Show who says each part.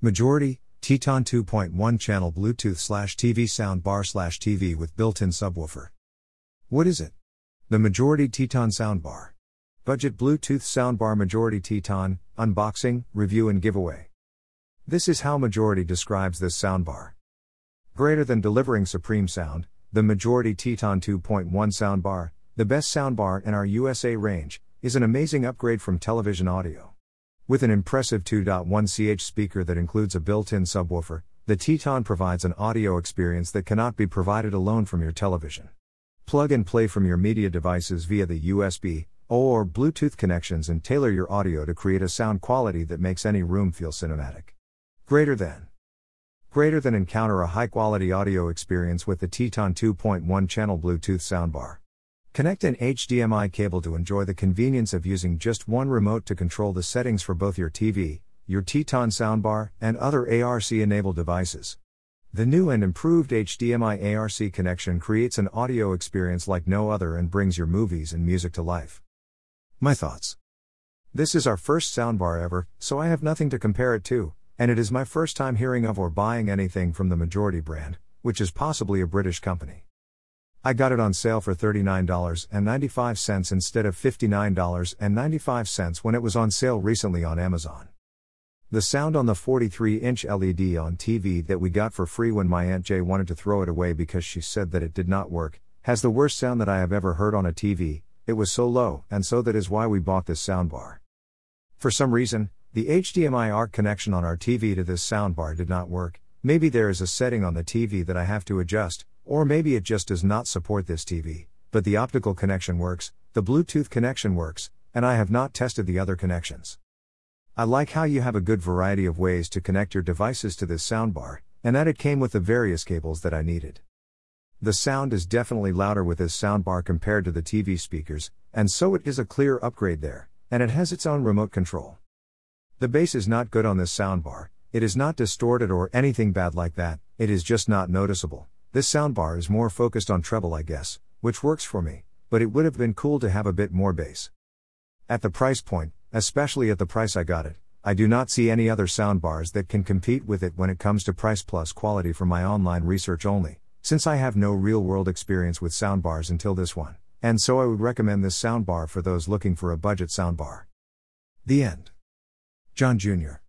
Speaker 1: Majority, Teton 2.1 channel Bluetooth slash TV soundbar slash TV with built in subwoofer. What is it? The Majority Teton Soundbar. Budget Bluetooth Soundbar Majority Teton, unboxing, review, and giveaway. This is how Majority describes this soundbar. Greater than delivering supreme sound, the Majority Teton 2.1 soundbar, the best soundbar in our USA range, is an amazing upgrade from television audio. With an impressive 2.1 ch speaker that includes a built in subwoofer, the Teton provides an audio experience that cannot be provided alone from your television. Plug and play from your media devices via the USB, or Bluetooth connections and tailor your audio to create a sound quality that makes any room feel cinematic. Greater than. Greater than encounter a high quality audio experience with the Teton 2.1 channel Bluetooth soundbar. Connect an HDMI cable to enjoy the convenience of using just one remote to control the settings for both your TV, your Teton soundbar, and other ARC enabled devices. The new and improved HDMI ARC connection creates an audio experience like no other and brings your movies and music to life. My thoughts. This is our first soundbar ever, so I have nothing to compare it to, and it is my first time hearing of or buying anything from the majority brand, which is possibly a British company. I got it on sale for $39.95 instead of $59.95 when it was on sale recently on Amazon. The sound on the 43 inch LED on TV that we got for free when my Aunt Jay wanted to throw it away because she said that it did not work, has the worst sound that I have ever heard on a TV, it was so low, and so that is why we bought this soundbar. For some reason, the HDMI ARC connection on our TV to this soundbar did not work, maybe there is a setting on the TV that I have to adjust, or maybe it just does not support this TV, but the optical connection works, the Bluetooth connection works, and I have not tested the other connections. I like how you have a good variety of ways to connect your devices to this soundbar, and that it came with the various cables that I needed. The sound is definitely louder with this soundbar compared to the TV speakers, and so it is a clear upgrade there, and it has its own remote control. The bass is not good on this soundbar, it is not distorted or anything bad like that, it is just not noticeable. This soundbar is more focused on treble, I guess, which works for me, but it would have been cool to have a bit more bass. At the price point, especially at the price I got it, I do not see any other soundbars that can compete with it when it comes to price plus quality from my online research only, since I have no real world experience with soundbars until this one, and so I would recommend this soundbar for those looking for a budget soundbar. The end. John Jr.